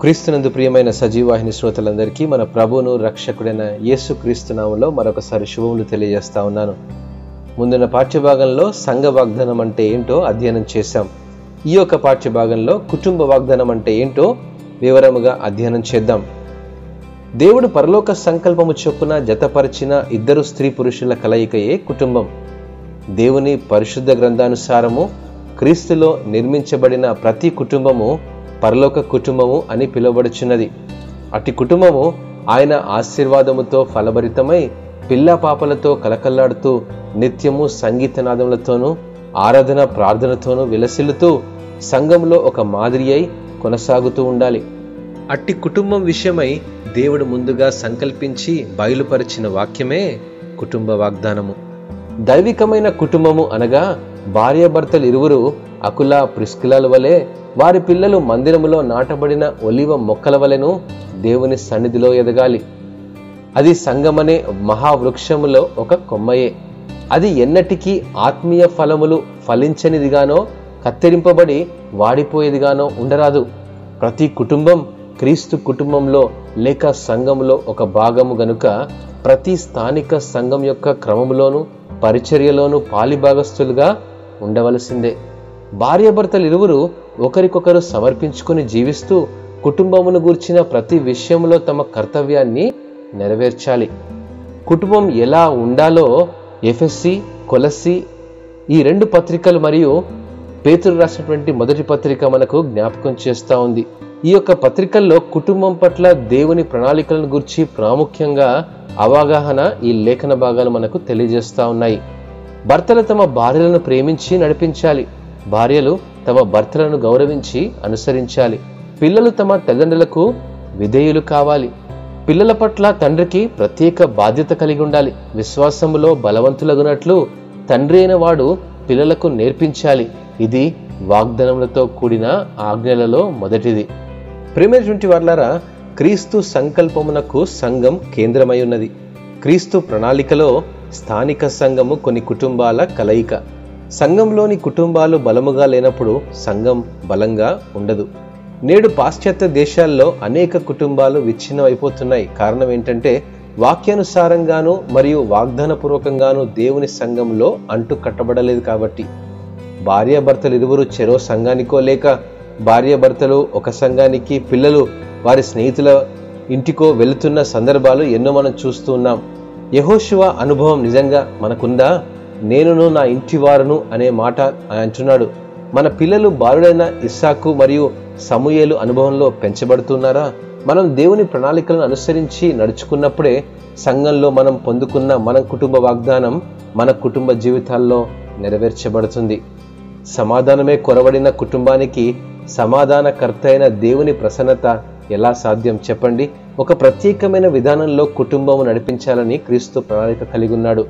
క్రీస్తునందు ప్రియమైన సజీవాహిని శ్రోతలందరికీ మన ప్రభువును రక్షకుడైన యేసు క్రీస్తునామంలో మరొకసారి శుభములు తెలియజేస్తా ఉన్నాను. ముందున్న పాఠ్యభాగంలో సంఘ వాగ్దానం అంటే ఏంటో అధ్యయనం చేశాం. ఈ యొక్క పాఠ్యభాగంలో కుటుంబ వాగ్దానం అంటే ఏంటో వివరముగా అధ్యయనం చేద్దాం. దేవుడు పరలోక సంకల్పము చొప్పున జతపరిచిన ఇద్దరు స్త్రీ పురుషుల కలయికయే కుటుంబం. దేవుని పరిశుద్ధ గ్రంథానుసారము క్రీస్తులో నిర్మించబడిన ప్రతి కుటుంబము పరలోక కుటుంబము అని పిలువబడుచున్నది. అట్టి కుటుంబము ఆయన ఆశీర్వాదముతో ఫలభరితమై పిల్ల పాపలతో కలకల్లాడుతూ నిత్యము సంగీతనాదములతోనూ ఆరాధన ప్రార్థనతోనూ విలసిల్లుతూ సంఘంలో ఒక మాదిరి అయి కొనసాగుతూ ఉండాలి. అట్టి కుటుంబం విషయమై దేవుడు ముందుగా సంకల్పించి బయలుపరిచిన వాక్యమే కుటుంబ వాగ్దానము. దైవికమైన కుటుంబము అనగా భార్యాభర్తలు ఇరువురు అకుల ప్రిస్కిలాల వలె వారి పిల్లలు మందిరములో నాటబడిన ఒలివ మొక్కల వలెను దేవుని సన్నిధిలో ఎదగాలి. అది సంగమనే మహావృక్షములో ఒక కొమ్మయే. అది ఎన్నటికీ ఆత్మీయ ఫలములు ఫలించనిదిగానో కత్తిరింపబడి వాడిపోయేదిగానో ఉండరాదు. ప్రతి కుటుంబం క్రీస్తు కుటుంబంలో లేక సంఘంలో ఒక భాగము గనుక ప్రతి స్థానిక సంఘం యొక్క క్రమములోనూ పరిచర్యలోను పాలిభాగస్తులుగా ఉండవలసిందే. భార్యాభర్తలు ఇరువురు ఒకరికొకరు సమర్పించుకుని జీవిస్తూ కుటుంబమును గూర్చిన ప్రతి విషయంలో తమ కర్తవ్యాన్ని నెరవేర్చాలి. కుటుంబం ఎలా ఉండాలో ఎఫ్ఎస్సి కొలస్సి ఈ రెండు పత్రికలు మరియు పేతురు రాసినటువంటి మొదటి పత్రిక మనకు జ్ఞాపకం చేస్తూ ఉంది. ఈ యొక్క పత్రికల్లో కుటుంబం పట్ల దేవుని ప్రణాళికలను గురించి ప్రాముఖ్యంగా అవగాహన ఈ లేఖన భాగాలు మనకు తెలియజేస్తా ఉన్నాయి. భర్తలు తమ భార్యలను ప్రేమించి నడిపించాలి. భార్యలు తమ భర్తలను గౌరవించి అనుసరించాలి. పిల్లలు తమ తల్లిదండ్రులకు విధేయులు కావాలి. పిల్లల పట్ల తండ్రికి ప్రత్యేక బాధ్యత కలిగి ఉండాలి. విశ్వాసములో బలవంతులగునట్లు తండ్రి అయిన వాడు పిల్లలకు నేర్పించాలి. ఇది వాగ్దానములతో కూడిన ఆజ్ఞలలో మొదటిది. ప్రేమైనటువంటి వాళ్ళారా క్రీస్తు సంకల్పమునకు సంఘం కేంద్రమై ఉన్నది. క్రీస్తు ప్రణాళికలో స్థానిక సంఘము కొన్ని కుటుంబాల కలయిక. సంఘంలోని కుటుంబాలు బలముగా లేనప్పుడు సంఘం బలంగా ఉండదు. నేడు పాశ్చాత్య దేశాల్లో అనేక కుటుంబాలు విచ్ఛిన్నం అయిపోతున్నాయి కారణం ఏంటంటే వాక్యానుసారంగాను మరియు వాగ్దానపూర్వకంగాను దేవుని సంఘంలో అంటు కట్టబడలేదు కాబట్టి. భార్యాభర్తలు ఇరువురు చెరో సంఘానికో లేక భార్యాభర్తలు ఒక సంఘానికి పిల్లలు వారి స్నేహితుల ఇంటికో వెళుతున్న సందర్భాలు ఎన్నో మనం చూస్తూ ఉన్నాం. యహోశివ అనుభవం నిజంగా మనకుందా? నేనును నా ఇంటి వారును అనే మాట అంటున్నాడు. మన పిల్లలు బాలుడైన ఇస్సాకు మరియు సమూయేలు అనుభవంలో పెంచబడుతున్నారా? మనం దేవుని ప్రణాళికలను అనుసరించి నడుచుకున్నప్పుడే సంఘంలో మనం పొందుకున్న మన కుటుంబ వాగ్దానం మన కుటుంబ జీవితాల్లో నెరవేర్చబడుతుంది. సమాధానమే కొరవడిన కుటుంబానికి సమాధానకర్త అయిన దేవుని ప్రసన్నత ఎలా సాధ్యం చెప్పండి? ఒక ప్రత్యేకమైన విధానంలో కుటుంబం నడిపించాలని క్రీస్తు ప్రణాళిక కలిగి ఉన్నాడు.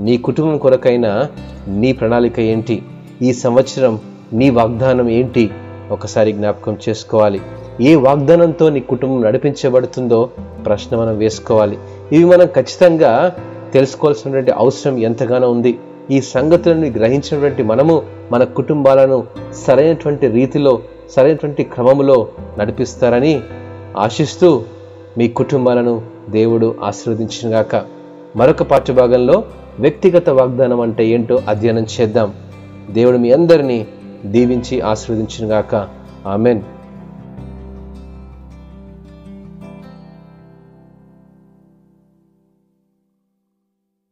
నీ కుటుంబం కొరకైనా నీ ప్రణాళిక ఏంటి? ఈ సంవత్సరం నీ వాగ్దానం ఏంటి? ఒకసారి జ్ఞాపకం చేసుకోవాలి. ఏ వాగ్దానంతో నీ కుటుంబం నడిపించబడుతుందో ప్రశ్న మనం వేసుకోవాలి. ఇవి మనం ఖచ్చితంగా తెలుసుకోవాల్సినటువంటి అవసరం ఎంతగానో ఉంది. ఈ సంగతులను గ్రహించినటువంటి మనము మన కుటుంబాలను సరైనటువంటి రీతిలో సరైనటువంటి క్రమములో నడిపిస్తారని ఆశిస్తూ మీ కుటుంబాలను దేవుడు ఆశీర్వదించినగాక. మరొక పాఠ్యభాగంలో వ్యక్తిగత వాగ్దానం అంటే ఏంటో అధ్యయనం చేద్దాం. దేవుడు మీ అందరినీ దీవించి ఆశీర్వదించినగాక. ఆమెన్.